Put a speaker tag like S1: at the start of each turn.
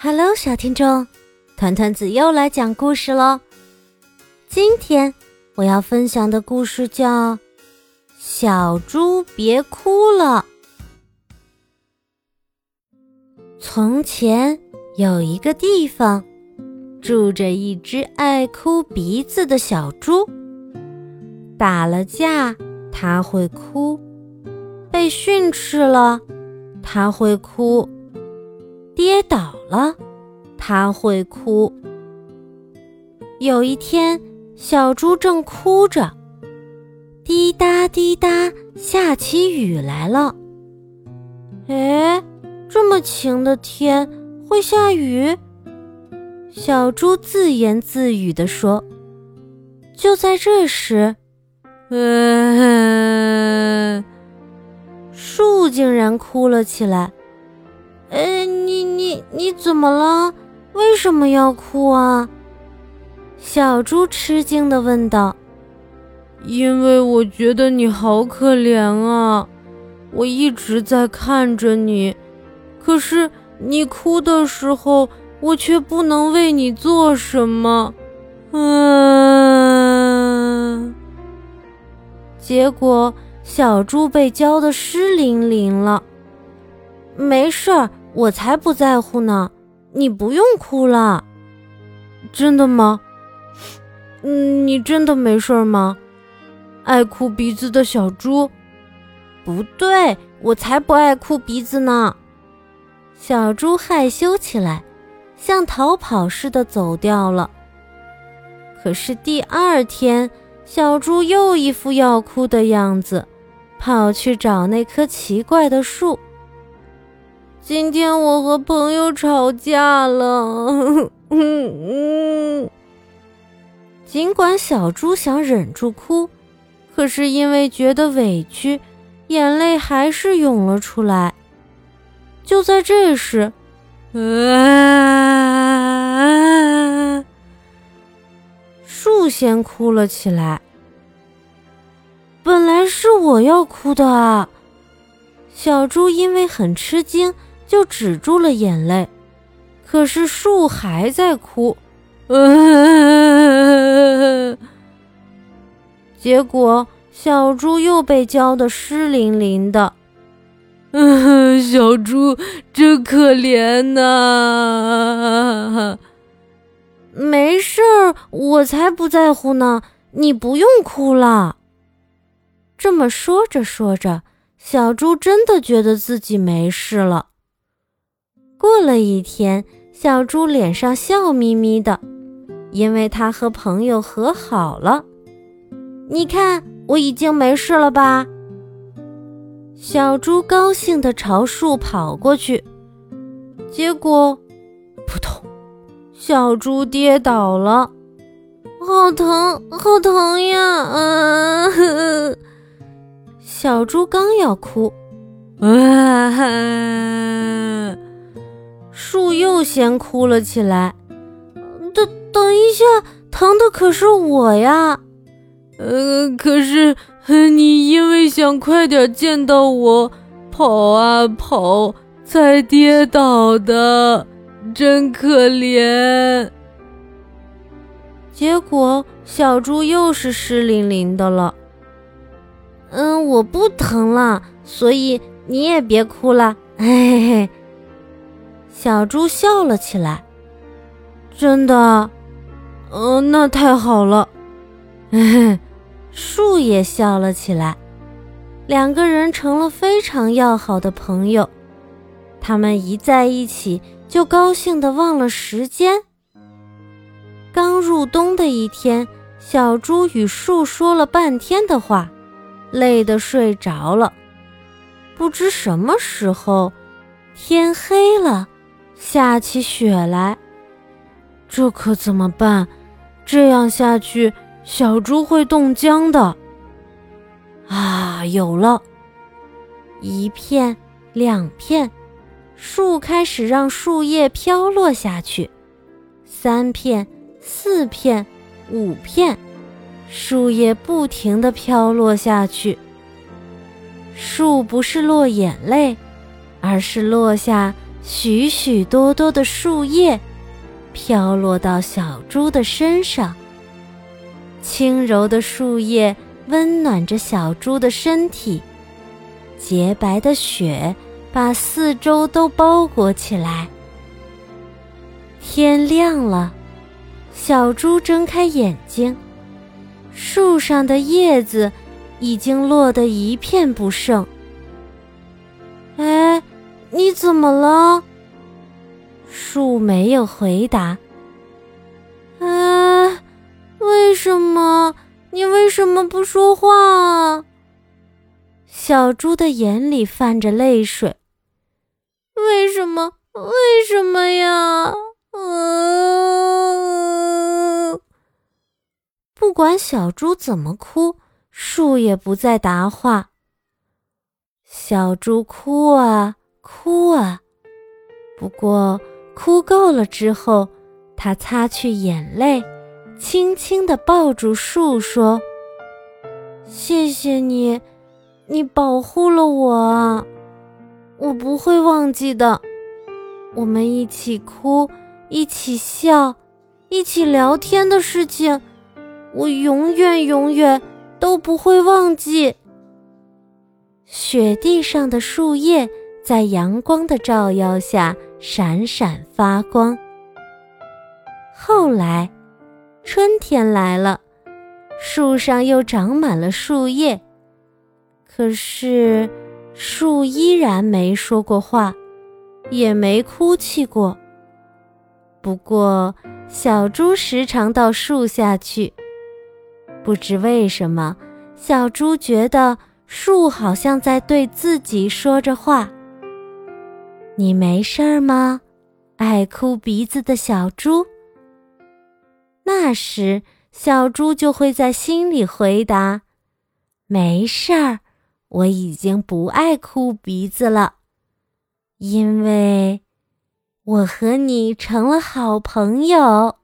S1: Hello，小听众，团团子又来讲故事喽。今天我要分享的故事叫《小猪别哭了》。从前有一个地方，住着一只爱哭鼻子的小猪。打了架，它会哭；被训斥了，它会哭。了，他会哭。有一天，小猪正哭着，滴答滴答，下起雨来了。哎，这么晴的天会下雨？小猪自言自语地说。就在这时，嗯，树竟然哭了起来。怎么了？为什么要哭啊？小猪吃惊的问道。
S2: 因为我觉得你好可怜啊，我一直在看着你，可是你哭的时候，我却不能为你做什么。嗯，
S1: 结果小猪被浇得湿淋淋了。没事儿。我才不在乎呢，你不用哭了，
S2: 真的吗？嗯，你真的没事吗？爱哭鼻子的小猪，
S1: 不对，我才不爱哭鼻子呢。小猪害羞起来，像逃跑似的走掉了。可是第二天，小猪又一副要哭的样子，跑去找那棵奇怪的树。
S2: 今天我和朋友吵架了，
S1: 尽管小猪想忍住哭，可是因为觉得委屈，眼泪还是涌了出来。就在这时，树先哭了起来。本来是我要哭的啊！小猪因为很吃惊。就止住了眼泪，可是树还在哭，结果小猪又被浇得湿淋淋的。
S2: 嗯 小猪真可怜呐！
S1: 没事儿，我才不在乎呢，你不用哭了。这么说着说着，小猪真的觉得自己没事了。过了一天，小猪脸上笑眯眯的，因为他和朋友和好了。你看，我已经没事了吧？小猪高兴地朝树跑过去，结果，扑通，小猪跌倒了，好疼，好疼呀！嗯，小猪刚要哭，啊！树又先哭了起来。等等一下，疼的可是我呀！
S2: 呃，可是你因为想快点见到我，跑啊跑，才跌倒的，真可怜。
S1: 结果小猪又是湿淋淋的了。嗯，我不疼了，所以你也别哭了。嘿嘿嘿。小猪笑了起来，
S2: 真的，嗯，那太好了。
S1: 树也笑了起来，两个人成了非常要好的朋友。他们一在一起，就高兴的忘了时间。刚入冬的一天，小猪与树说了半天的话，累得睡着了。不知什么时候，天黑了。下起雪来，
S2: 这可怎么办？这样下去，小猪会冻僵的。
S1: 啊，有了！一片，两片，树开始让树叶飘落下去。三片，四片，五片，树叶不停地飘落下去。树不是落眼泪，而是落下。许许多多的树叶飘落到小猪的身上。轻柔的树叶温暖着小猪的身体，洁白的雪把四周都包裹起来。天亮了，小猪睁开眼睛，树上的叶子已经落得一片不剩。哎，怎么了？树没有回答。
S2: 啊，为什么？你为什么不说话啊？
S1: 小猪的眼里泛着泪水。
S2: 为什么？为什么呀？嗯，
S1: 不管小猪怎么哭，树也不再答话。小猪哭啊哭啊，不过哭够了之后，他擦去眼泪，轻轻地抱住树，说：“谢谢你，你保护了我，我不会忘记的。我们一起哭。”一起笑，一起聊天的事情，我永远永远都不会忘记。雪地上的树叶在阳光的照耀下闪闪发光。后来，春天来了，树上又长满了树叶，可是树依然没说过话，也没哭泣过。不过，小猪时常到树下去。不知为什么，小猪觉得树好像在对自己说着话：“你没事儿吗，爱哭鼻子的小猪？”那时，小猪就会在心里回答：“没事儿，我已经不爱哭鼻子了，因为……”我和你成了好朋友。